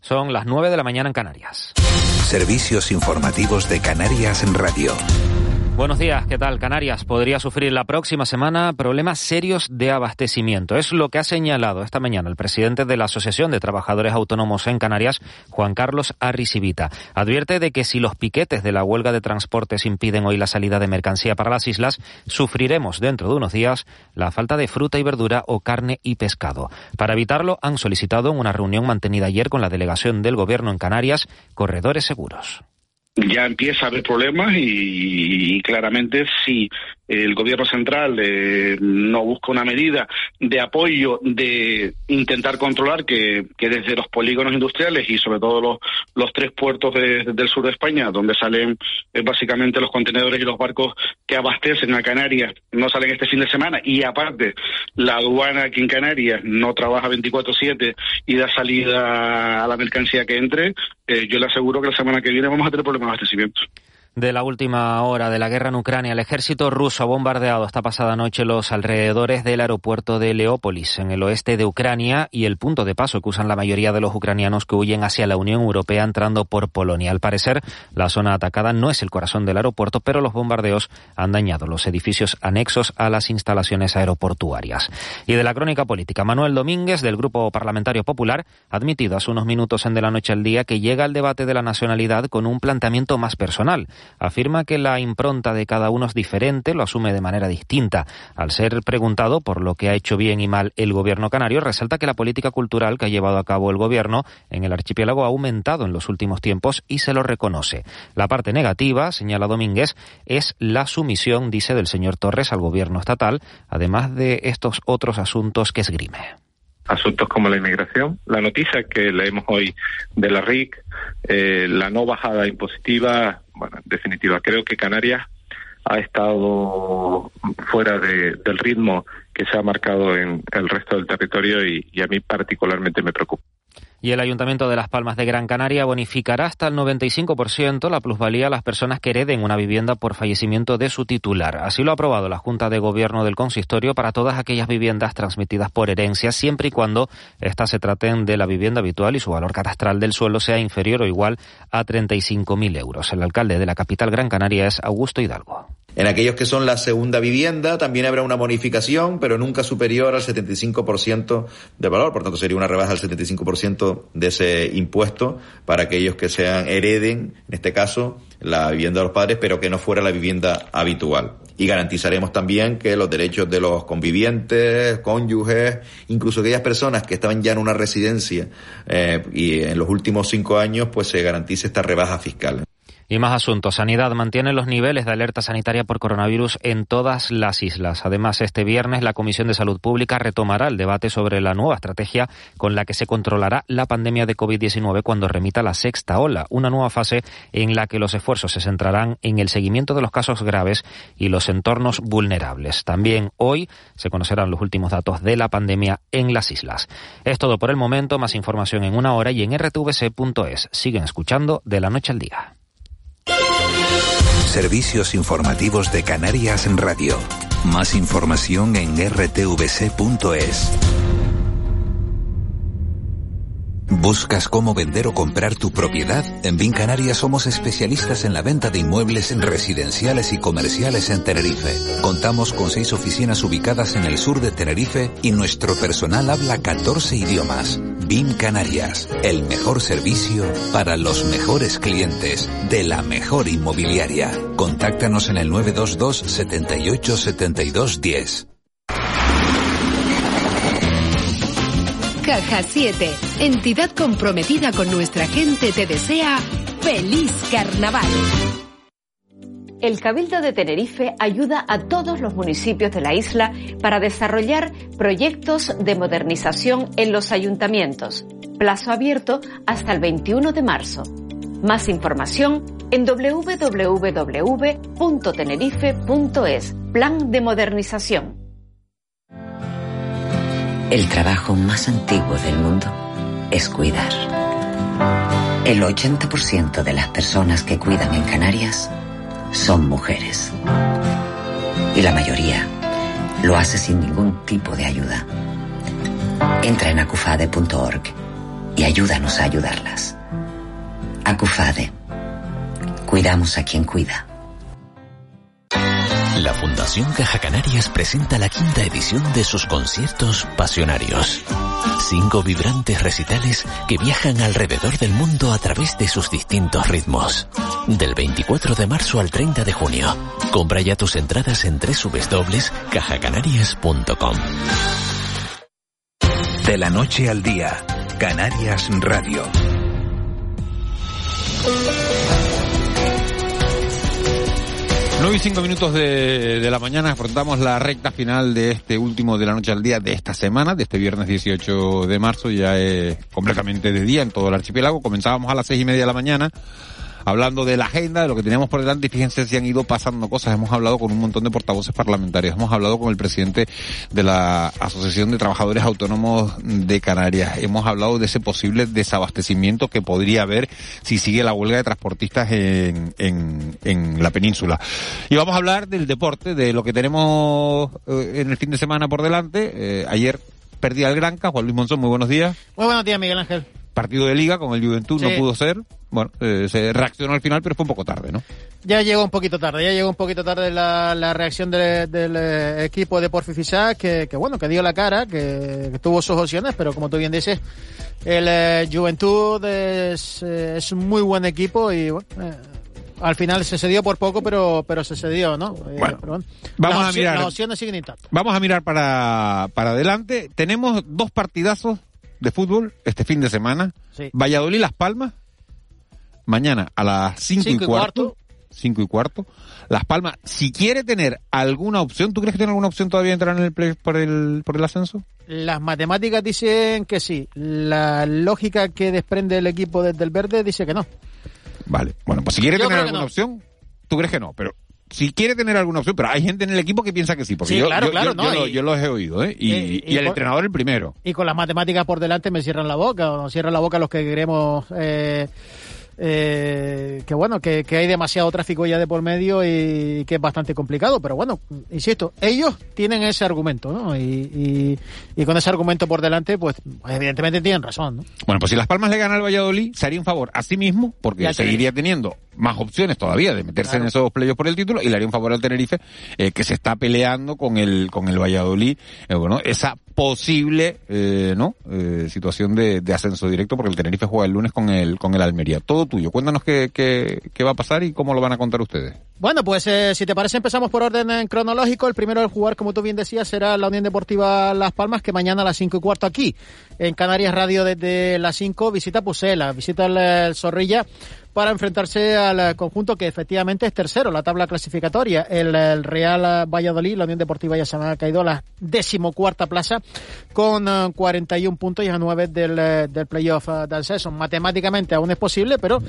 Son las 9 de la mañana en Canarias. Servicios informativos de Canarias en Radio. Buenos días, ¿qué tal? Canarias podría sufrir la próxima semana problemas serios de abastecimiento. Es lo que ha señalado esta mañana el presidente de la Asociación de Trabajadores Autónomos en Canarias, Juan Carlos Arrisibita. Advierte de que si los piquetes de la huelga de transportes impiden hoy la salida de mercancía para las islas, sufriremos dentro de unos días la falta de fruta y verdura o carne y pescado. Para evitarlo, han solicitado en una reunión mantenida ayer con la delegación del Gobierno en Canarias corredores seguros ya empieza a haber problemas y, claramente si el gobierno central eh, no busca una medida de apoyo de intentar controlar que, desde los polígonos industriales y sobre todo los, los tres puertos del sur de España, donde salen eh, básicamente los contenedores y los barcos que abastecen a Canarias, no salen este fin de semana y aparte la aduana aquí en Canarias no trabaja 24/7 y da salida a la mercancía que entre, eh, yo le aseguro que la semana que viene vamos a tener problemas de abastecimiento de la última hora de la guerra en Ucrania, el ejército ruso ha bombardeado esta pasada noche los alrededores del aeropuerto de Leópolis, en el oeste de Ucrania, y el punto de paso que usan la mayoría de los ucranianos que huyen hacia la Unión Europea entrando por Polonia. Al parecer, la zona atacada no es el corazón del aeropuerto, pero los bombardeos han dañado los edificios anexos a las instalaciones aeroportuarias. Y de la crónica política, Manuel Domínguez, del Grupo Parlamentario Popular, ha admitido hace unos minutos en De la Noche al Día que llega al debate de la nacionalidad con un planteamiento más personal afirma que la impronta de cada uno es diferente, lo asume de manera distinta. Al ser preguntado por lo que ha hecho bien y mal el gobierno canario, resalta que la política cultural que ha llevado a cabo el gobierno en el archipiélago ha aumentado en los últimos tiempos y se lo reconoce. La parte negativa, señala Domínguez, es la sumisión, dice, del señor Torres al gobierno estatal, además de estos otros asuntos que esgrime asuntos como la inmigración, la noticia que leemos hoy de la RIC, eh, la no bajada impositiva, bueno, en definitiva, creo que Canarias ha estado fuera del ritmo que se ha marcado en el resto del territorio y a mí particularmente me preocupa y el Ayuntamiento de Las Palmas de Gran Canaria bonificará hasta el 95% la plusvalía a las personas que hereden una vivienda por fallecimiento de su titular. Así lo ha aprobado la Junta de Gobierno del Consistorio para todas aquellas viviendas transmitidas por herencia, siempre y cuando éstas se traten de la vivienda habitual y su valor catastral del suelo sea inferior o igual a 35.000 euros. El alcalde de la capital Gran Canaria es Augusto Hidalgo. En aquellos que son la segunda vivienda también habrá una bonificación, pero nunca superior al 75% de valor. Por tanto, sería una rebaja del 75% de ese impuesto para aquellos que sean hereden, en este caso, la vivienda de los padres, pero que no fuera la vivienda habitual. Y garantizaremos también que los derechos de los convivientes, cónyuges, incluso aquellas personas que estaban ya en una residencia eh, y en los últimos cinco años, pues se garantice esta rebaja fiscal. Y más asuntos. Sanidad mantiene los niveles de alerta sanitaria por coronavirus en todas las islas. Además, este viernes la Comisión de Salud Pública retomará el debate sobre la nueva estrategia con la que se controlará la pandemia de COVID-19 cuando remita la sexta ola, una nueva fase en la que los esfuerzos se centrarán en el seguimiento de los casos graves y los entornos vulnerables. También hoy se conocerán los últimos datos de la pandemia en las islas. Es todo por el momento. Más información en una hora y en rtvc.es. Siguen escuchando de la noche al día. Servicios informativos de Canarias en Radio. Más información en rtvc.es. ¿Buscas cómo vender o comprar tu propiedad? En Bin Canarias somos especialistas en la venta de inmuebles residenciales y comerciales en Tenerife. Contamos con seis oficinas ubicadas en el sur de Tenerife y nuestro personal habla 14 idiomas. BIM Canarias, el mejor servicio para los mejores clientes de la mejor inmobiliaria. Contáctanos en el 922 78 72 10. Caja 7, entidad comprometida con nuestra gente, te desea feliz carnaval. El Cabildo de Tenerife ayuda a todos los municipios de la isla para desarrollar proyectos de modernización en los ayuntamientos. Plazo abierto hasta el 21 de marzo. Más información en www.tenerife.es. Plan de modernización. El trabajo más antiguo del mundo es cuidar. El 80% de las personas que cuidan en Canarias son mujeres. Y la mayoría lo hace sin ningún tipo de ayuda. Entra en acufade.org y ayúdanos a ayudarlas. Acufade. Cuidamos a quien cuida. La Fundación Caja Canarias presenta la quinta edición de sus conciertos pasionarios. Cinco vibrantes recitales que viajan alrededor del mundo a través de sus distintos ritmos. Del 24 de marzo al 30 de junio. Compra ya tus entradas en www.cajacanarias.com. De la noche al día, Canarias Radio. 9 y 5 minutos de, de, la mañana afrontamos la recta final de este último de la noche al día de esta semana, de este viernes 18 de marzo, ya es completamente de día en todo el archipiélago. Comenzábamos a las seis y media de la mañana hablando de la agenda, de lo que teníamos por delante, y fíjense si han ido pasando cosas. Hemos hablado con un montón de portavoces parlamentarios, hemos hablado con el presidente de la Asociación de Trabajadores Autónomos de Canarias, hemos hablado de ese posible desabastecimiento que podría haber si sigue la huelga de transportistas en, en, en la península. Y vamos a hablar del deporte, de lo que tenemos eh, en el fin de semana por delante. Eh, ayer perdía el Granca, Juan Luis Monzón, muy buenos días. Muy buenos días, Miguel Ángel. Partido de liga con el Juventud, sí. no pudo ser bueno, eh, se reaccionó al final, pero fue un poco tarde, ¿no? Ya llegó un poquito tarde, ya llegó un poquito tarde la, la reacción de, del eh, equipo de Porfifisac, que, que bueno, que dio la cara, que, que, tuvo sus opciones, pero como tú bien dices, el eh, Juventud es, eh, es, un muy buen equipo y bueno, eh, al final se cedió por poco, pero, pero se cedió, ¿no? Bueno, bueno vamos las a mirar. Las opciones siguen intactas. Vamos a mirar para, para adelante. Tenemos dos partidazos de fútbol este fin de semana. Sí. Valladolid-Las Palmas mañana a las 5 y, y cuarto. 5 y cuarto. Las Palmas, si quiere tener alguna opción, ¿tú crees que tiene alguna opción todavía de entrar en el play por el, por el ascenso? Las matemáticas dicen que sí. La lógica que desprende el equipo desde el verde dice que no. Vale. Bueno, pues si quiere yo tener alguna no. opción, tú crees que no, pero si quiere tener alguna opción, pero hay gente en el equipo que piensa que sí, porque sí, yo, claro, yo, claro, yo, no, yo, y, yo, los he oído, ¿eh? Y, y, y el entrenador el primero. Y con las matemáticas por delante me cierran la boca, o nos cierran la boca los que queremos... Eh, eh, que bueno, que, que, hay demasiado tráfico ya de por medio y que es bastante complicado, pero bueno, insisto, ellos tienen ese argumento, ¿no? Y, y, y con ese argumento por delante, pues evidentemente tienen razón, ¿no? Bueno, pues si Las Palmas le gana al Valladolid, se haría un favor a sí mismo, porque ya seguiría teniendo más opciones todavía de meterse claro. en esos playoffs por el título y le haría un favor al Tenerife eh, que se está peleando con el con el Valladolid eh, bueno esa posible eh, no situación de, de, ascenso directo porque el Tenerife juega el lunes con el con el Almería. Todo tuyo. Cuéntanos qué, qué, qué va a pasar y cómo lo van a contar ustedes. Bueno pues si te parece empezamos por orden cronológico. El primero del jugar como tú bien decías será la Unión Deportiva Las Palmas que mañana a las cinco y cuarto aquí en Canarias Radio desde las 5 visita Pusela visita el, el Zorrilla para enfrentarse al conjunto que efectivamente es tercero, la tabla clasificatoria. El, Real Valladolid, la Unión Deportiva ya se ha caído a la decimocuarta plaza con uh, 41 puntos y a 9 del, del playoff de acceso. Matemáticamente aún es posible, pero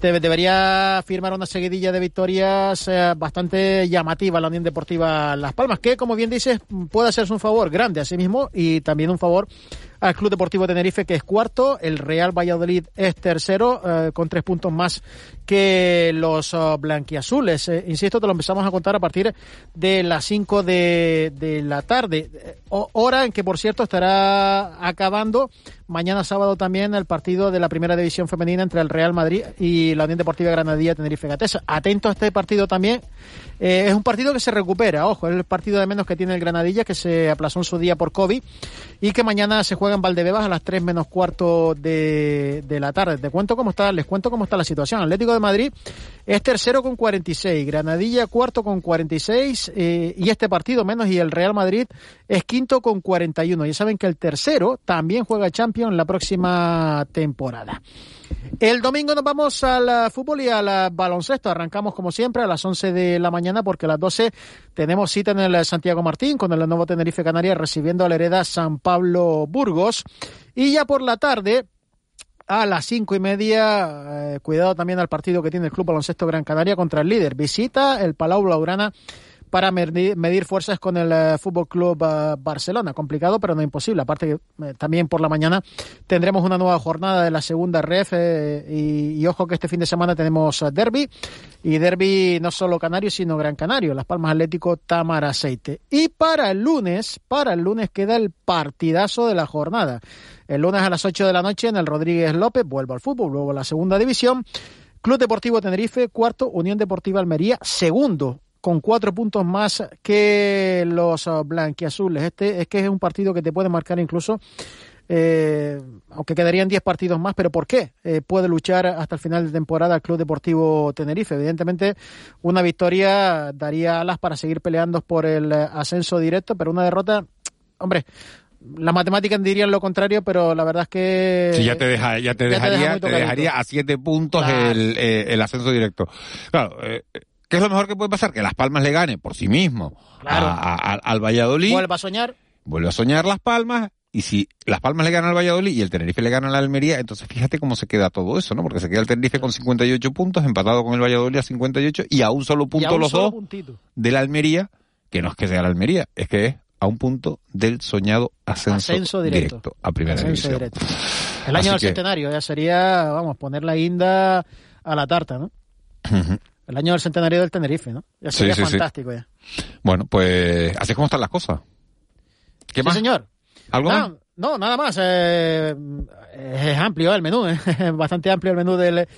debería firmar una seguidilla de victorias bastante llamativa la Unión Deportiva Las Palmas, que como bien dices puede hacerse un favor grande a sí mismo y también un favor al Club Deportivo Tenerife, que es cuarto. El Real Valladolid es tercero, eh, con tres puntos más que los uh, blanquiazules. Eh, insisto, te lo empezamos a contar a partir de las 5 de, de, la tarde. Eh, hora en que, por cierto, estará acabando mañana sábado también el partido de la primera división femenina entre el Real Madrid y la Unión Deportiva Granadilla Tenerife Gatesa. Atento a este partido también. Es un partido que se recupera, ojo, es el partido de menos que tiene el Granadilla, que se aplazó en su día por COVID y que mañana se juega en Valdebebas a las 3 menos cuarto de, de la tarde. Te cuento cómo está, les cuento cómo está la situación. Atlético de Madrid es tercero con 46, Granadilla cuarto con 46 eh, y este partido menos y el Real Madrid es quinto con 41. Ya saben que el tercero también juega Champions la próxima temporada. El domingo nos vamos al fútbol y al baloncesto. Arrancamos como siempre a las 11 de la mañana porque a las 12 tenemos cita en el Santiago Martín con el nuevo Tenerife Canarias recibiendo a la hereda San Pablo Burgos. Y ya por la tarde a las cinco y media. Eh, cuidado también al partido que tiene el Club Baloncesto Gran Canaria contra el líder. Visita el Palau Blaugrana para medir, fuerzas con el eh, Fútbol Club eh, Barcelona. Complicado, pero no imposible. Aparte que también por la mañana tendremos una nueva jornada de la segunda ref y, y, ojo que este fin de semana tenemos derby y derby no solo canario sino Gran Canario, Las Palmas Atlético Tamar Aceite. Y para el lunes, para el lunes queda el partidazo de la jornada. El lunes a las 8 de la noche en el Rodríguez López, vuelvo al fútbol, luego a la segunda división. Club Deportivo Tenerife, cuarto, Unión Deportiva Almería, segundo, con cuatro puntos más que los uh, blanquiazules. Este es que es un partido que te puede marcar incluso, eh, aunque quedarían diez partidos más, pero ¿por qué? Eh, puede luchar hasta el final de temporada el Club Deportivo Tenerife. Evidentemente, una victoria daría alas para seguir peleando por el uh, ascenso directo, pero una derrota, hombre, las matemáticas dirían lo contrario, pero la verdad es que... Sí, ya te, deja, ya te dejaría, te, dejaría a siete puntos el, eh, el, ascenso directo. Claro, eh, ¿qué es lo mejor que puede pasar? Que Las Palmas le gane por sí mismo al Valladolid. Vuelve a soñar. Vuelve a soñar Las Palmas. Y si Las Palmas le gana al Valladolid y el Tenerife le gana a la Almería, entonces fíjate cómo se queda todo eso, ¿no? Porque se queda el Tenerife con 58 puntos, empatado con el Valladolid a 58 y a un solo punto los dos de la Almería, que no es que sea la Almería, es que es a un punto del soñado ascenso, directo. a primera división. El año del centenario ya sería, vamos, poner la guinda a la tarta, ¿no? El año del centenario del Tenerife, ¿no? Ya sería fantástico ya. Bueno, pues así es como están las cosas. ¿Qué más? señor. ¿Algo más? No, nada más. Eh, es amplio el menú, ¿eh? bastante amplio el menú del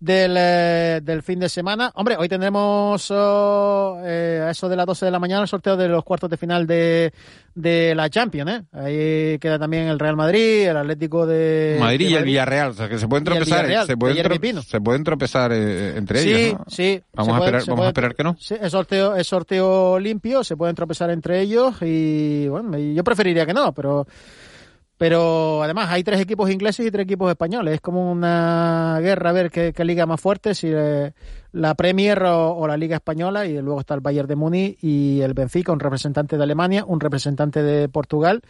del, eh, del fin de semana. Hombre, hoy tendremos oh, eh, a eso de las 12 de la mañana el sorteo de los cuartos de final de, de la Champions. ¿eh? Ahí queda también el Real Madrid, el Atlético de Madrid, y el Villarreal. O sea, que se pueden tropezar, se, pueden se pueden tropezar eh, entre ellos. ¿no? Sí, Vamos, a, esperar, vamos a esperar que no. Sí, es sorteo, es sorteo limpio, se pueden tropezar entre ellos y bueno, yo preferiría que no, pero pero además hay tres equipos ingleses y tres equipos españoles. Es como una guerra a ver qué, liga más fuerte, si eh, la Premier o, la Liga Española. Y luego está el Bayern de Múnich y el Benfica, un representante de Alemania, un representante de Portugal.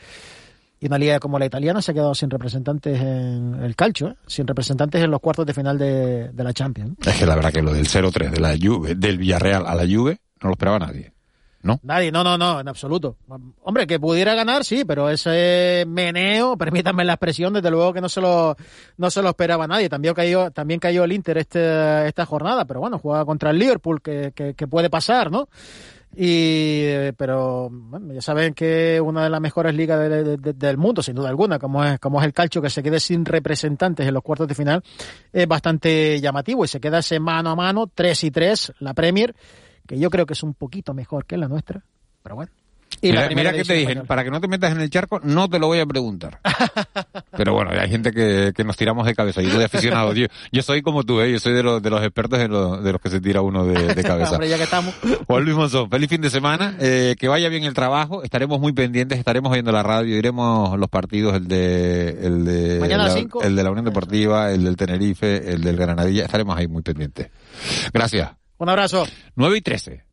Y una liga como la italiana se ha quedado sin representantes en el calcio, ¿eh? sin representantes en los cuartos de final de, la Champions. Es que la verdad que lo del 0-3 de del Villarreal a la Juve no lo esperaba nadie. ¿No? Nadie, no, no, no, en absoluto. Hombre, que pudiera ganar, sí, pero ese meneo, permítanme la expresión, desde luego que no se lo, no se lo esperaba nadie. También cayó, también cayó el Inter este, esta jornada, pero bueno, juega contra el Liverpool, que, que, puede pasar, ¿no? Y, pero bueno, ya saben que una de las mejores ligas del mundo, sin duda alguna, como es, como es el calcio, que se quede sin representantes en los cuartos de final, es bastante llamativo y se queda ese mano a mano, 3 y 3, la Premier que yo creo que es un poquito mejor que la nuestra, pero bueno. Y mira, que te dije, para que no te metas en el charco, no te lo voy a preguntar. Pero bueno, hay gente que, que nos tiramos de cabeza. Yo soy aficionado. Yo, yo soy como tú, ¿eh? yo soy de los, de los expertos de los, de los que se tira uno de, de cabeza. Hombre, ya que estamos. Juan Luis Monzón, feliz fin de semana. Eh, que vaya bien el trabajo. Estaremos muy pendientes, estaremos viendo la radio, iremos los partidos, el de, el de, Mañana la, cinco. el de la Unión Deportiva, el del Tenerife, el del Granadilla. Estaremos ahí muy pendientes. Gracias. Un abrazo. 9 y 13.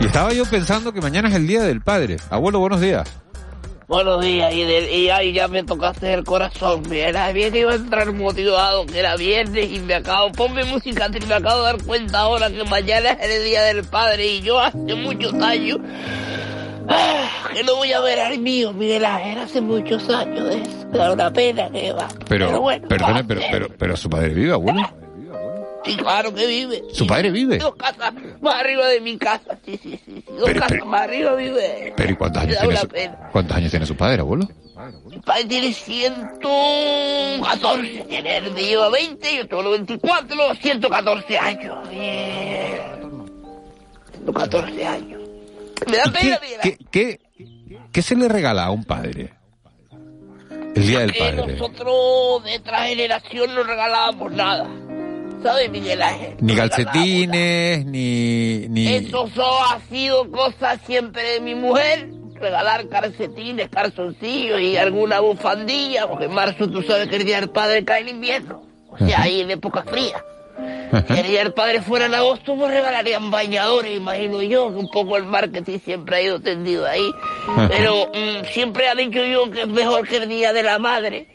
Y estaba yo pensando que mañana es el Día del Padre. Abuelo, buenos días. Buenos días, y, y ahí ya me tocaste el corazón. Era bien que iba a entrar motivado, que era viernes y me acabo, ponme música, me acabo de dar cuenta ahora que mañana es el Día del Padre y yo hace muchos años que no voy a ver al mío, Miguel Ángel, hace muchos años de eso. Da una pena que va. Pero, pero bueno, perdone, pero, pero, pero su padre vive, abuelo. Sí, claro que vive. ¿Su padre vive? Dos casas más arriba de mi casa, sí, sí, sí. Dos pero, casas más arriba vive. Pero ¿y cuántos años, tiene su, cuántos años tiene su padre, abuelo? Su padre tiene 114, tiene el lleva 20, yo tengo 24, 114 años. Bien. 114 años. Me da pena, ¿Qué, qué, qué, se le regala a un padre? El día del padre. Nosotros de otra generación no regalábamos nada. ¿Sabes, Miguel Ángel? Ni calcetines, ni, ni... Eso ha sido cosa siempre de mi mujer. Regalar calcetines, calzoncillos y alguna bufandilla, porque en marzo tú sabes que el Día del Padre cae en invierno. O sea, ahí en época fría. Si el Día del Padre fuera en agosto, pues regalarían bañadores, imagino yo, que un poco el marketing siempre ha ido tendido ahí. Pero mm, siempre ha dicho yo que es mejor que el Día de la Madre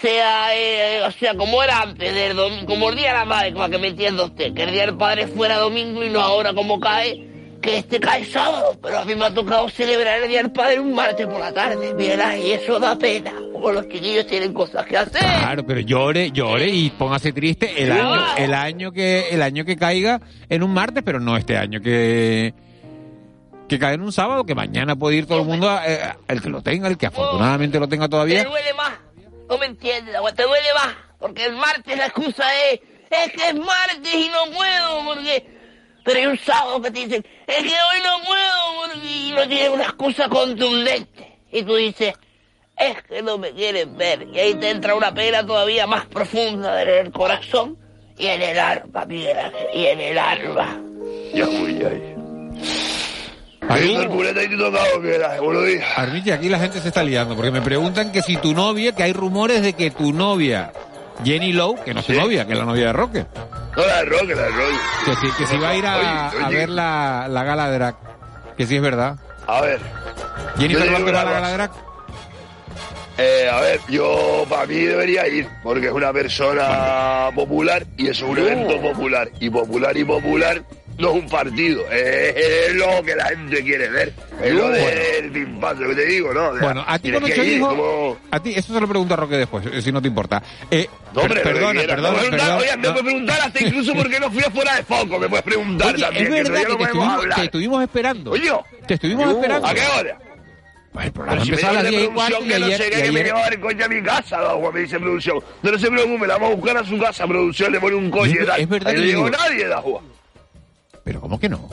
sea, eh, o sea, como era antes, del como el día de la madre, para que me entienda usted, que el día del padre fuera domingo y no ahora como cae, que este cae sábado, pero a mí me ha tocado celebrar el día del padre un martes por la tarde, mira, y eso da pena, porque los chiquillos tienen cosas que hacer. Claro, pero llore, llore y póngase triste el año, el año que, el año que caiga en un martes, pero no este año que, que cae en un sábado, que mañana puede ir todo el mundo, a- eh, el que lo tenga, el que afortunadamente lo tenga Te todavía. duele más, no me entiendes, te duele más, porque el martes la excusa es, es que es martes y no puedo, porque... Pero hay un sábado que te dicen, es que hoy no puedo, porque y no tienen una excusa contundente. Y tú dices, es que no me quieren ver. Y ahí te entra una pena todavía más profunda en el corazón y en el alma, mira, y en el alma. Ya voy ahí. Días. Armiche, aquí la gente se está liando, porque me preguntan que si tu novia, que hay rumores de que tu novia, Jenny Lowe, que no es tu novia, que es la novia de Roque, No, la de Roque, la de Roque. que si, que si va a ir a, ver la, la gala de drag, que sí es verdad. A ver. Jennifer digo López va a la gala de drag. Eh, a ver, yo para mí debería ir, porque es una persona popular y es un evento popular. Y popular y popular no es un partido, es, es lo que la gente quiere ver. Es lo del pimpazo que te digo, ¿no? O sea, Bueno, a ti que ocho ir hijos, como- a ti, eso se lo pregunto a Roque después, eh, si no te importa. Eh, No, hombre, per- que perdona, perdona, Me puedes preguntar, perdona, Oye, me no. puedes preguntar hasta incluso porque no fui afuera de foco, me puedes preguntar Oye, también, es que verdad que no te podemos estuvimos, hablar. te estuvimos esperando. Oye, te estuvimos yo, esperando. ¿a qué hora? El programa si me empezó a las de 10 y cuarto producción y que no ayer, sé que me ayer- llevaba el coche a mi casa, agua, me dice producción. No, no se preocupe, la vamos a buscar a su casa, producción, le pone un coche y tal. es verdad Ahí que no le llegó nadie, agua. Pero ¿cómo que no?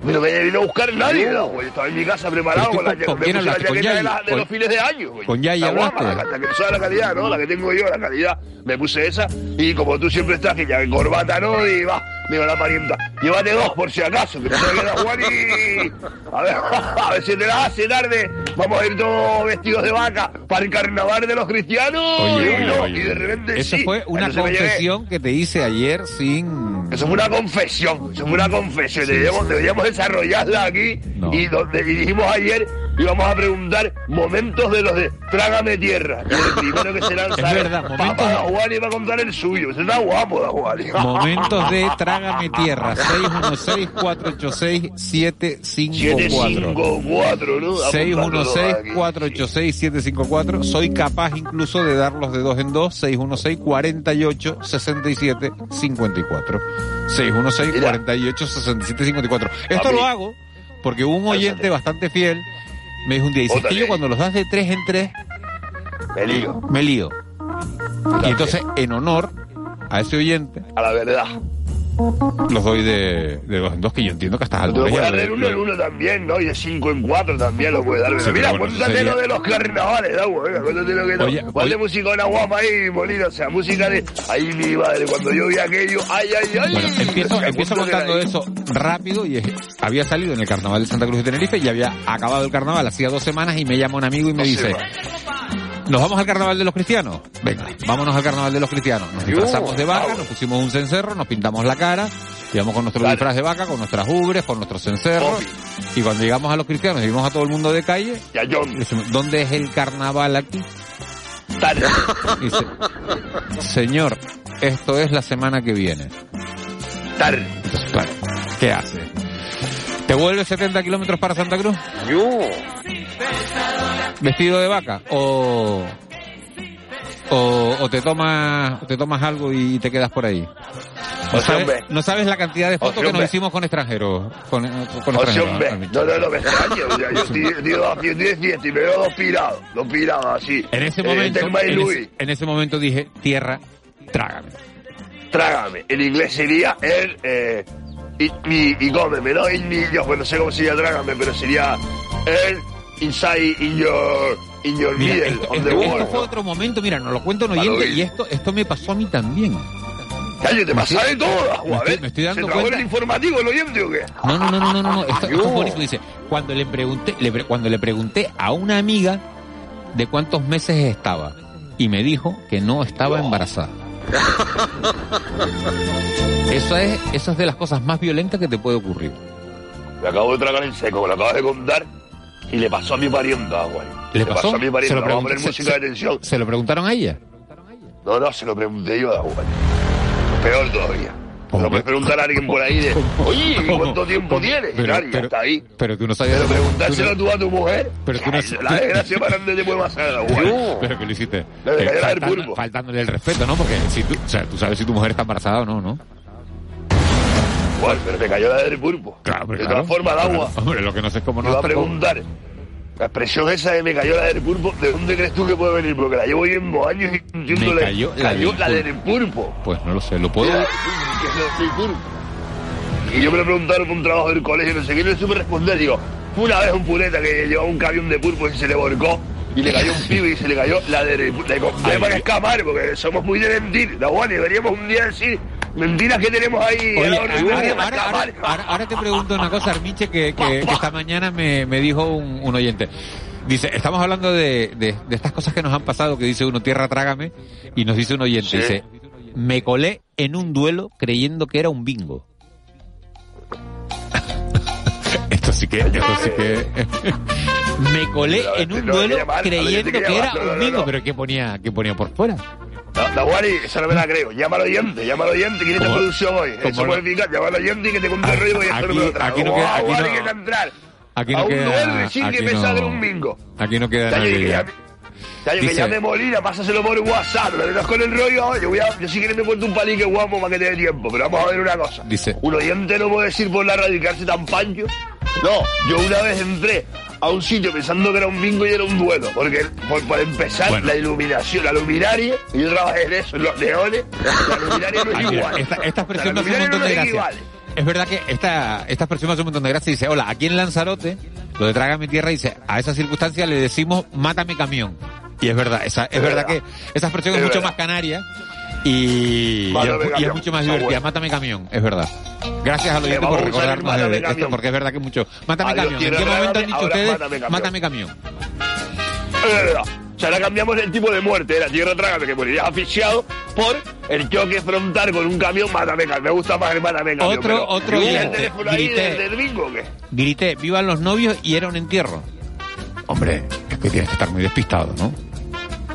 No me vino a buscar nadie, agua. Yo estaba en mi casa preparado ¿Pero tú con la con- quién la? ¿Con de, Yayi? la- de ¿Con- los fines de año. güey. con guapa, hablaste? la- hasta que no sabe la calidad, ¿no? La que tengo yo, la calidad. Me puse esa y como tú siempre estás, que ya en corbata no, y va, digo la parienta, llévate dos por si acaso, que no se queda Juan y... A ver, a ver si te la hace tarde, vamos a ir todos vestidos de vaca para el carnaval de los cristianos. Oye, y, oye, no, oye. y de repente Eso sí. fue una Entonces confesión que te hice ayer sin... eso fue una confesión, eso fue una confesión. deberíamos, deberíamos desarrollarla aquí y, donde, y dijimos ayer íbamos a preguntar momentos de los de Trágame Tierra. Y el primero que se lanza Es verdad, momentos- Papá Da Juan y va a contar el suyo. Ese está guapo, Da Juan. Momentos de Trágame Tierra, 616-486-754. 754, ¿no? Apuntándolo aquí. 616-486-754. Soy capaz incluso de darlos de dos en dos. 616-48-67-54. 616-48-67-54. Esto lo hago porque un oyente bastante fiel me dijo un día, dice, es que yo cuando los das de tres en tres, Me lío. me lío. Y entonces, en honor a ese oyente, A la verdad. Los doy de, de dos en dos, que yo entiendo que a estas Tú lo alturas puedes ya dar de uno en uno también, ¿no? Y de cinco en cuatro también lo puedes dar. Pero Sí, mira, bueno, cuéntate sería- lo de los carnavales, da Venga, cuéntate lo que no. Oye, ¿Cuál oye. de música una guapa ahí, Molina? O sea, música de. Ahí mi madre, cuando yo vi aquello. ¡Ay, ay, ay! Bueno, empiezo, O sea, empiezo punto de contando eso rápido y es- había salido en el carnaval de Santa Cruz de Tenerife y había acabado el carnaval hacía dos semanas y me llama un amigo y me dice, semanas. ¿Nos vamos al carnaval de los cristianos? Venga, vámonos al carnaval de los cristianos. Nos disfrazamos de vaca, nos pusimos un cencerro, nos pintamos la cara, íbamos con nuestro Dale. disfraz de vaca, con nuestras ubres, con nuestros cencerros. Y cuando llegamos a los cristianos y vimos a todo el mundo de calle, Ya, John. decimos, ¿dónde es el carnaval aquí? Dice, señor, esto es la semana que viene. Entonces, claro, ¿qué hace? ¿Te vuelves 70 kilómetros para Santa Cruz? Yo. ¿Vestido de vaca? ¿O, o, o te tomas te tomas algo y te quedas por ahí? No sabes, no sabes la cantidad de fotos que nos hicimos con extranjeros. Con, con O sea, extranjeros, no, no, no, me extraño. O sea, yo estoy, de fiesta y me veo dos pirados, dos pirados así. En ese Eh, momento, y en ese, en ese momento dije, tierra, trágame. Trágame. En inglés sería el. Eh, eat me y cómeme, ¿no? Me, yo, pues no sé cómo sería trágame, pero sería el inside in your, in your Mira, middle esto, fue otro momento, mira, nos lo cuento un oyente y esto, esto me pasó a mí también. Calle, te Me pasa de todo, me estoy- me estoy dando ¿Se cuenta- el informativo el oyente o qué? No, no, no, no, no, no, no. Esto, esto es bonito. Dice, cuando le pregunté, le pre- cuando le pregunté a una amiga de cuántos meses estaba y me dijo que no estaba embarazada. Eso es, eso es de las cosas más violentas que te puede ocurrir. Me acabo de tragar en seco, me lo acabo de contar y le pasó a mi parienta, güey. ¿Le ¿Qué pasó? pasa, mi pariente? Se lo Vamos a poner se- música se- de tensión. ¿Se lo preguntaron a ella? No, no, se lo pregunté yo a Juan. Peor todavía. ¿Cómo No puedes que- preguntar a alguien por ahí de, oye. ¿cuánto tiempo ¿Cómo? tienes? Pero- claro, pero- está ahí. Pero tú no sabías... Pero preguntárselo tú tú a tu mujer. Pero tú no- La desgracia más grande te puede pasar a no- Pero que lo hiciste. Le Eh, faltando- faltándole el respeto, ¿no? Porque si tú, o sea, tú sabes si tu mujer está embarazada o no, ¿no? Juan, pero te cayó la del pulpo. Claro, pero De claro. todas formas, el agua. Hombre, lo que no sé es cómo no va a preguntar. La expresión esa de me cayó la del pulpo, ¿de dónde crees tú que puede venir? Porque la llevo oyendo años y Me cayó la del la del pulpo. Pues no lo sé, lo puedo... Y yo me lo preguntaron por un trabajo del colegio, no sé qué, no le supe responder. Digo, fue una vez un pureta que llevaba un camión de pulpo y se le volcó. Y le cayó un pibe y se le cayó la de... Le conté Ay, para que escapar, porque somos muy de mentir. La guay, deberíamos un día decir mentiras que tenemos ahí. Oye, ahora, te pregunto una cosa, Armiche, que, que- que esta mañana me, me dijo un, un oyente. Dice, estamos hablando de, de- de estas cosas que nos han pasado, que dice uno, tierra trágame, y nos dice un oyente, Sí. dice, me colé en un duelo creyendo que era un bingo. esto sí que, esto sí que... me colé en un duelo creyendo que era un bingo, pero ¿qué ponía, qué ponía por fuera? Wally, esa no me la creo. Llama al oyente, llama al oyente. ¿Quién es esta ¿Cómo? producción hoy? ¿Cómo Eso puede eficaz. Llama al oyente y que te cuente el rollo porque esto no me Aquí- lo trago. aquí no queda- aquí no- que entrar Aquí a no un queda... duelo sin que aquí me no- salga un bingo. Aquí no queda ya. llame- Tayo, que Dice- llame Molina, pásaselo por WhatsApp. Lo metas con el rollo. Yo, voy a, yo si quieres me cuento un palique guapo para que te dé tiempo. Pero vamos a ver una cosa. Dice- Un oyente no puede decir por la radio y quedarse tan pancho. No, yo una vez entré a un sitio pensando que era un bingo y era un duelo. Porque, por, por empezar, Bueno. la iluminación, la luminaria, y yo trabajé en eso, en los leones, la luminaria no es Ay, igual. esta, esta expresión La hace un montón no de es gracia. Es verdad que esta, esta expresión me hace un montón de gracia. Dice, hola, aquí en Lanzarote, lo de Trágame Tierra, dice, a esa circunstancia le decimos, mátame camión. Y es verdad, esa, es, Es verdad, verdad. que esa expresión es, Es mucho verdad. más canaria y, y es, y es camión, mucho más divertida. bueno. Mátame camión, es verdad. Gracias al Que oyente vamos por a recordarnos de esto, camión. porque es verdad que mucho. Mátame Adiós, camión. ¿En qué momento han dicho ustedes, mátame camión. mátame camión? Verdad. O sea, ahora cambiamos el tipo de muerte la tierra trágame, que morirías asfixiado, por el choque frontal con un camión, mátame camión. Me gusta más el mátame camión. Otro- pero- otro ¿Tienes el oyente, teléfono ahí grité. del, del bingo o qué? Grité, vivan los novios y era un entierro. Hombre, es que tienes que estar muy despistado, ¿no?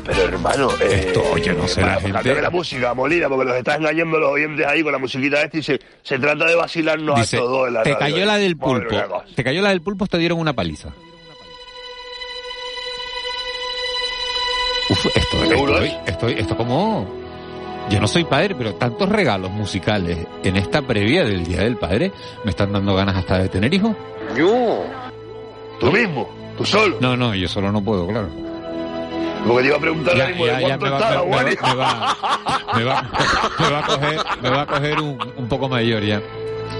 Pero hermano, eh, Esto, oye, no sé, la gente- la música, Molina, porque los estás engañando los oyentes ahí con la musiquita esta y se, se trata de vacilarnos Dice, a todos en la te radio, cayó ¿eh? la del pulpo. Te cayó la del pulpo, te dieron una paliza. Uf, esto, ¿Seguro estoy, es? estoy, esto como... Yo no soy padre, pero tantos regalos musicales en esta previa del Día del Padre me están dando ganas hasta de tener hijos. Yo. Tú mismo, tú solo. No, no, yo solo no puedo, claro. Porque te iba a preguntar Ya, de ya, ya me va, me, va, me va, me va, me va a coger, me va a coger un, un poco mayor ya.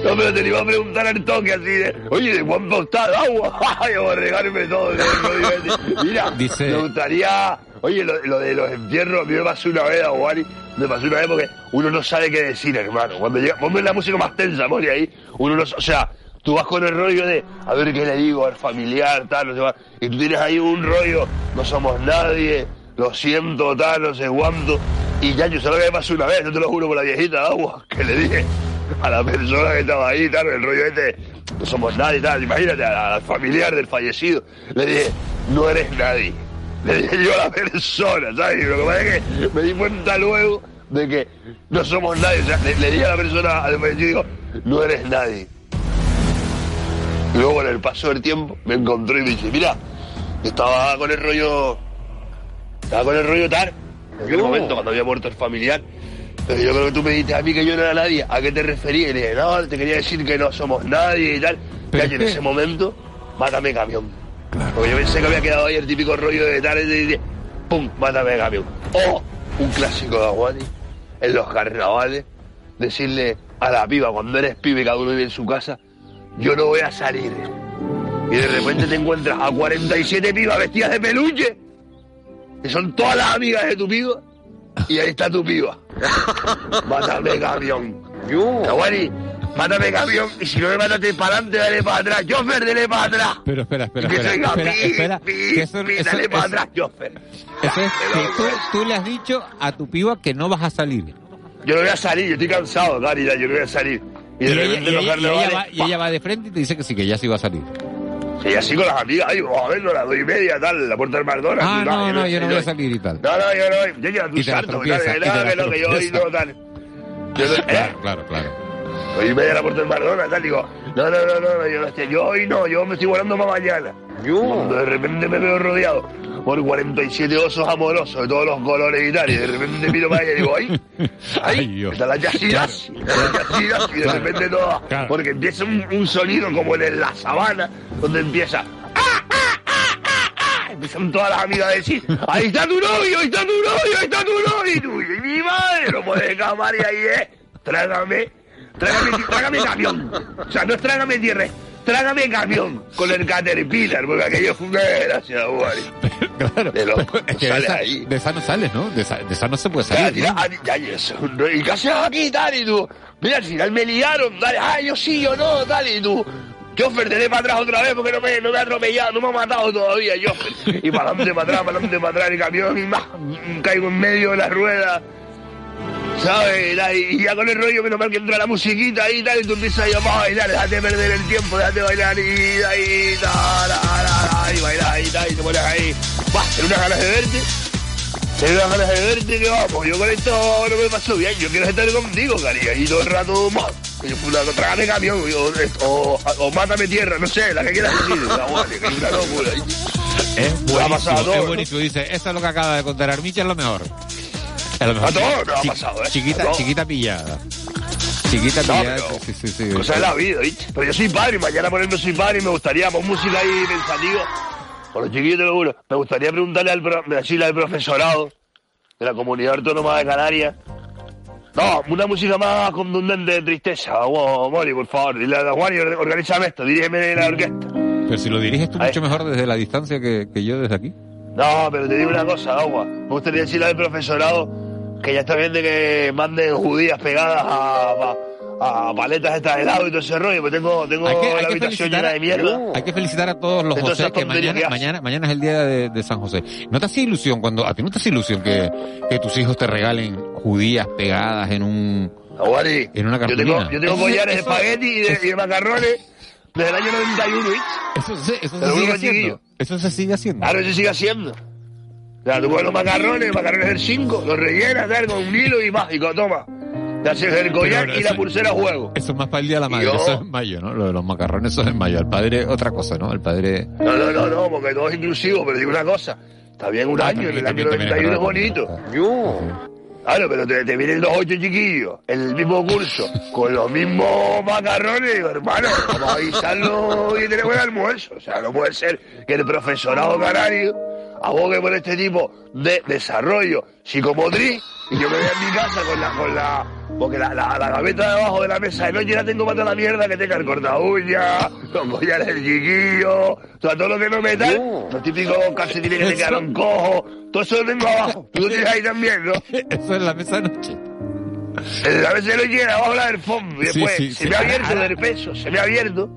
No, pero te lo iba a preguntar al toque así de, oye, ¿de cuánto está el agua? Ay, voy a regarme todo. Mira, Dice- me gustaría, oye, lo, lo de los entierros, a mí me pasó una vez a Wally, me pasó una vez porque uno no sabe qué decir, hermano. Cuando llega, ponme la música más tensa, Mori, ahí, uno no, o sea, tú vas con el rollo de, a ver qué le digo al familiar, tal, no sé cuánto, y tú tienes ahí un rollo, no somos nadie, lo siento, tal, no sé cuánto, y ya, yo sé lo que me pasó una vez, yo te lo juro por la viejita de agua, que le dije a la persona que estaba ahí, tal, el rollo este, no somos nadie, tal, imagínate, al, familiar del fallecido, le dije, no eres nadie. Le dije yo a la persona, ¿sabes? Y lo que pasa es que me di cuenta luego de que no somos nadie. O sea, le, le dije a la persona, al fallecido, no eres nadie. Luego con el paso del tiempo me encontró y me dice, mira, estaba con el rollo, estaba con el rollo tal, en aquel momento cuando había muerto el familiar. Pero yo creo que tú me dijiste a mí que yo no era nadie. ¿A qué te referías? Y le dije, no, te quería decir que no somos nadie y tal. Pero y en ese momento, mátame camión. Porque yo pensé que había quedado ahí el típico rollo de tal, y de, de- pum, mátame camión. O un clásico de Aguani, en los carnavales, decirle a la piba, cuando eres pibe cada uno vive en su casa, yo no voy a salir. Y de repente te encuentras a 47 pibas vestidas de peluche, que son todas las amigas de tu piba, y ahí está tu piba. Mátame camión. Aguani, mátame camión, y si no me mataste para adelante, dale para atrás. Chofer, dale para atrás. Pero espera, espera, que espera, se diga, espera, pi, espera, pi, que eso- pi, eso- dale para atrás, chofer. Eso es que tú, tú le has dicho a tu piba que no vas a salir. Yo no voy a salir, yo estoy cansado, ya, yo no voy a salir. Y Y de ella, repente y los ella- y ella carnavales, va, y ella va de frente y te dice que sí, que ya sí va a salir. Sí, así con las amigas, ay, vamos a verlo a las dos y media, tal, la puerta del McDonald's. Ah, y no, no, yo no voy a salir y tal. No, no, yo no. Yo ya tú Y salto, tal, que y no, que no, que yo hoy no, tal. Yo ¿eh? Claro, claro, claro. Dos y media la puerta del McDonald's, tal, digo, no, no, no, no, yo no sé, yo hoy no, yo me estoy guardando para mañana. Cuando de repente me veo rodeado por 47 osos amorosos de todos los colores y tal, y de repente miro para allá y digo, ay, Ay, están las yacidas, están las yacidas, y de Claro. repente todas, Claro. porque empieza un, un sonido como en la sabana, donde empieza, ¡ah, ah, ah, ah, ah! empiezan todas las amigas a decir, ahí está tu novio, ahí está tu novio, ahí está tu novio, y tú, y mi madre, no puede escapar, y ahí es, trágame, trágame, trágame camión, o sea, no es trágame tierra, trágame camión, con el Caterpillar, porque aquello fue una desgracia, Wally. Claro. De loco, Es que de esa, ahí. de esa no sales, ¿no? De esa, de esa no se puede salir. ya, y eso, no, ¿y qué haces aquí, tal? Y tú, mira, al final me liaron, dale, ah, yo sí, yo no, tal, y tú, yo te para atrás otra vez porque no me, no me ha atropellado, no me ha matado todavía, yo. Y para adelante, para atrás, para adelante, para atrás, el camión, y más, caigo en medio de la rueda. ¿Sabes? Y ya con el rollo, menos mal que entra la musiquita y tal, y tú empiezas a bailar, déjate perder el tiempo, déjate bailar y ahí, y bailar y tal, y te pones ahí. Buah, tengo unas ganas de verte. Tengo unas ganas de verte que vamos, yo con esto no me paso bien, yo quiero estar contigo, cariño, y todo el rato, ¡mua! yo trágame camión, o, o, mátame tierra, no sé, la que quieras decir, la que es una locura. Es buenísimo, es buenísimo. Dice, eso es lo que acaba de contar Armicha, es lo mejor. Es lo mejor. A todos nos ha pasado, ¿eh? A Chiquita, pillada. Chiquita pillada. sí, sí, sí. Cosa de la vida, ¿viste? Pero yo soy padre y mañana por ejemplo soy padre y me gustaría, música ahí pensativa, con los chiquillos te lo juro, me gustaría preguntarle al, pro- decirle al profesorado de la Comunidad Autónoma de Canarias, no, una música más contundente de tristeza, wow, Mori, por favor, dile a Juan y organízame esto, dirígeme la orquesta. Pero si lo diriges tú Ahí. mucho mejor desde la distancia que, que yo desde aquí. No, pero te digo una cosa, agua. Me gustaría decirle al profesorado que ya está bien de que manden judías pegadas a, a, a paletas estas de helado y todo ese rollo, porque tengo, tengo Hay que, la hay habitación llena de mierda. hay que felicitar a todos los José que mañana, que mañana, mañana es el día de, de San José. ¿No te hace ilusión cuando, a ti no te hace ilusión que, que tus hijos te regalen judías pegadas en un, Aguari, en una yo tengo, yo tengo collares de espagueti y de, y de macarrones desde el año 91, ¿viste? Eso, se- eso se sigue haciendo. Eso se sigue haciendo. Claro, eso sigue haciendo. O sea, tú pones los macarrones, macarrones del 5, los rellenas, tal, con un hilo y mágico, toma. Te haces el collar y la pulsera a juego. Eso es más para el día de la madre, Yo- eso es en mayo, ¿no? Lo de los macarrones, eso es en mayo. El padre, otra cosa, ¿no? El padre... No, no, no, no, porque todo es inclusivo, pero digo una cosa. Está bien un Ah, año, en el también, año también, 91 es también, bonito. también. Claro, pero te, te vienen los ocho chiquillos, en el mismo curso, con los mismos macarrones, digo, hermano, vamos a avisarlo y tenemos el almuerzo. O sea, no puede ser que el profesorado canario abogue por este tipo de desarrollo psicomotriz y yo me voy a mi casa con la, con la, porque la, la, la gaveta de abajo de la mesa de noche la tengo para toda la mierda que tenga el corta uña, los collares del chiquillo, o sea, todo lo que no metal, los típicos calcetines que te quedaron cojos, todo eso lo tengo abajo. Tú lo tienes ahí también, ¿no? Eso es la mesa de noche. El- A veces lo llena abajo la del fondo y Sí, después sí, se sí. me ha abierto del peso, se me ha abierto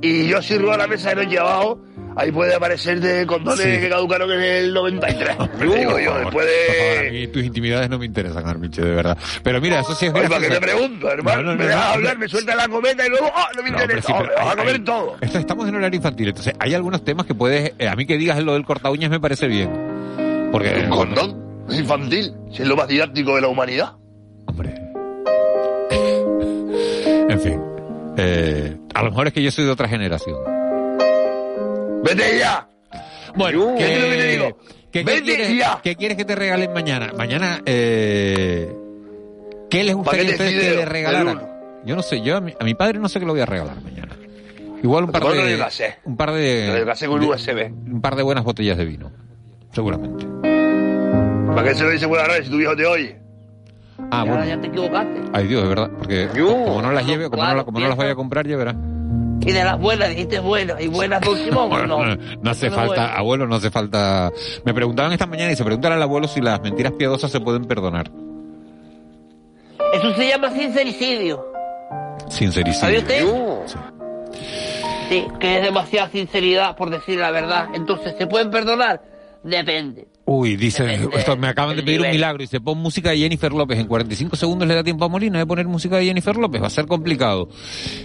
y yo sirvo a la mesa de noche abajo, ahí puede aparecer de condones Sí. que caducaron en el 93. Te digo yo, después Por favor, a de... mí tus intimidades no me interesan, Armiche, de verdad. Pero mira, eso sí es Oye, ¿para gracioso. te pregunto, hermano? No, no, me no, dejas no, hablar, no. me suelta la cometa y luego, ¡ah, no me No, interesa! sí, Oh, me vas a hay- comer hay- todo. Esto- estamos en horario infantil, entonces hay algunos temas que puedes... eh, a mí que digas lo del corta uñas me parece bien. Porque... Un condón es infantil, si es lo más didáctico de la humanidad. Hombre. En fin. Eh, a lo mejor es que yo soy de otra generación. ¡Vete ya! Bueno, ¿Qué es lo que te digo? ¿qué, qué ¡Vete quieres, ya! qué quieres que te regalen mañana? Mañana, eh, ¿qué les gustaría a Paquete ustedes que le regalaran? Yo no sé, yo a mi, a mi padre no sé qué le voy a regalar mañana. Igual un par de, un par de, del casé con de- USB. un par de buenas botellas de vino, seguramente. ¿Para qué se lo dice buena radio si tu viejo te oye? Ah, Y ahora bueno. ya te equivocaste. Ay Dios, de verdad, porque Yo. como no las lleve, como, no, Claro, la- como no las vaya a comprar, ya verás. Y de las buenas dijiste buenas y buenas Don Simón. Bueno, no, no, no hace falta, bueno. abuelo, no hace falta. Me preguntaban esta mañana y se preguntan al abuelo si las mentiras piadosas se pueden perdonar. Eso se llama sincericidio. Sincericidio. ¿Sabe usted? Sí. Sí, que es demasiada sinceridad por decir la verdad. Entonces, ¿se pueden perdonar? Depende. Uy, dice, esto me acaban de pedir un milagro y se pone música de Jennifer López. En 45 segundos le da tiempo a Molina de poner música de Jennifer López. Va a ser complicado.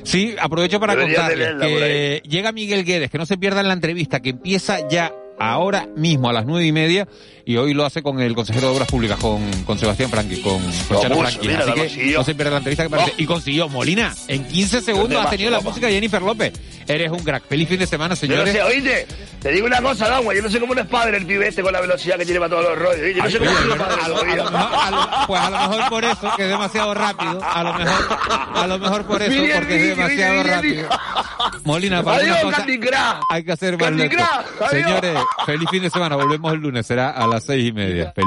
Sí, aprovecho para Debería contarles que llega Miguel Guedes, que no se pierdan la entrevista, que empieza ya ahora mismo a las nueve y media y hoy lo hace con el consejero de Obras Públicas, con, con Sebastián Franqui, con, con Chano Franqui. mira, Así la que no se pierdan la entrevista que parece. Y consiguió, Molina, en 15 segundos has macho, tenido la música de Jennifer López. Eres un crack. Feliz fin de semana, señores. sé, oíste, te digo una cosa, Dagua, yo no sé cómo no es padre el pibe este con la velocidad que tiene para todos los rollos. Yo no Ay, sé cómo oye, es ¿verdad? padre A lo- a lo todavía. mejor- a lo- pues a lo mejor por eso, que es demasiado rápido. A lo mejor, a lo mejor por eso, porque es demasiado rápido. Molina, para Adiós, Crush. hay que hacer más. Señores, feliz fin de semana. Volvemos el lunes. Será a las seis y media. Feliz